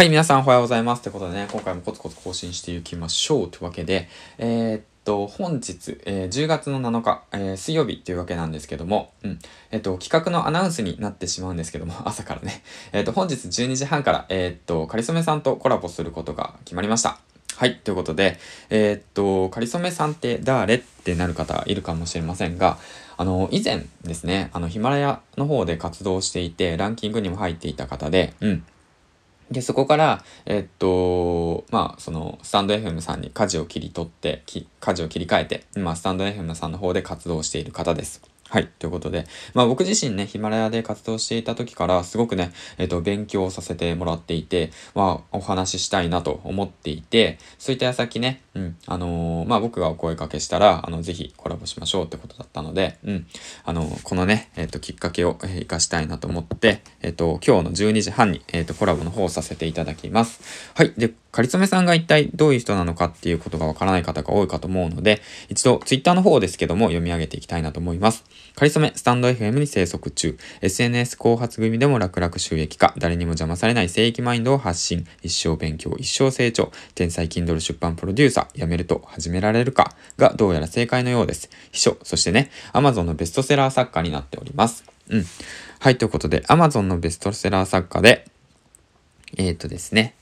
はい、皆さんおはようございます。ということでね、今回もコツコツ更新していきましょう。というわけで、えー、っと、本日、えー、10月の7日、えー、水曜日というわけなんですけども、うん、えっと、企画のアナウンスになってしまうんですけども、朝からね、えっと、本日12時半から、えっと、かりそめさんとコラボすることが決まりました。はい。ということで、え、っと、かりそめさんって誰ってなる方いるかもしれませんが、あの、以前ですね、あの、ヒマラヤの方で活動していて、ランキングにも入っていた方で、うん。で、そこから、えっと、まあ、その、スタンド FM さんに舵を切り取って、舵を切り替えて、今、スタンド FM さんの方で活動している方です。はい。ということで、まあ僕自身ね、ヒマラヤで活動していた時からすごくね、えっ、ー、と、勉強させてもらっていて、まあお話ししたいなと思っていて、そういった矢先ね、うん、あのー、まあ僕がお声かけしたら、あの、ぜひコラボしましょうってことだったので、うん、あのー、このね、えっ、と、きっかけを、活かしたいなと思って、えっ、と、今日の12時半に、えっ、と、コラボの方をさせていただきます。はい。で、かりつめさんが一体どういう人なのかっていうことがわからない方が多いかと思うので、一度ツイッターの方ですけども読み上げていきたいなと思います。かりそめ、スタンド FM に生息中、SNS 後発組でも楽々収益化、誰にも邪魔されない聖域マインドを発信、一生勉強、一生成長、天才 Kindle 出版プロデューサー、辞めると始められるかがどうやら正解のようです。秘書、そしてね、Amazon のベストセラー作家になっております。うん。はい、ということで、Amazon のベストセラー作家で、えっ、ー、とですね、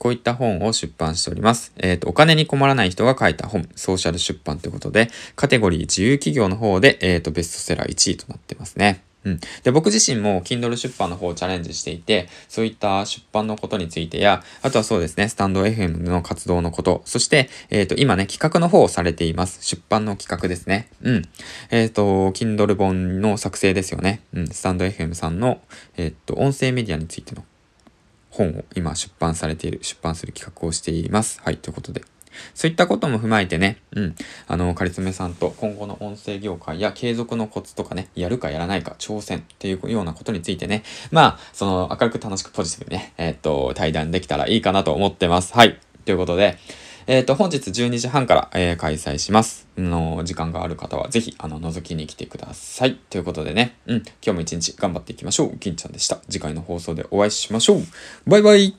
こういった本を出版しております。えっ、ー、と、お金に困らない人が書いた本、ソーシャル出版ということで、カテゴリー自由企業の方で、えっ、ー、と、ベストセラー1位となってますね。うん。で、僕自身も Kindle 出版の方をチャレンジしていて、そういった出版のことについてや、あとはそうですね、スタンド FM の活動のこと、そして、えっ、ー、と、今ね、企画の方をされています。出版の企画ですね。うん。えっ、ー、と、Kindle 本の作成ですよね。うん。スタンド FM さんの、えっ、ー、と、音声メディアについての本を今出版されている、出版する企画をしています。はい、ということで。そういったことも踏まえてね、うん、あの、かりつめさんと今後の音声業界や継続のコツとかね、やるかやらないか、挑戦っていうようなことについてね、まあ、その、明るく楽しくポジティブにね、えー、っと、対談できたらいいかなと思ってます。はい。ということで、えっ、ー、と、本日12時半から、えー、開催します。の、時間がある方は、ぜひ、あの、覗きに来てください。ということでね、うん、今日も一日頑張っていきましょう。金ちゃんでした。次回の放送でお会いしましょう。バイバイ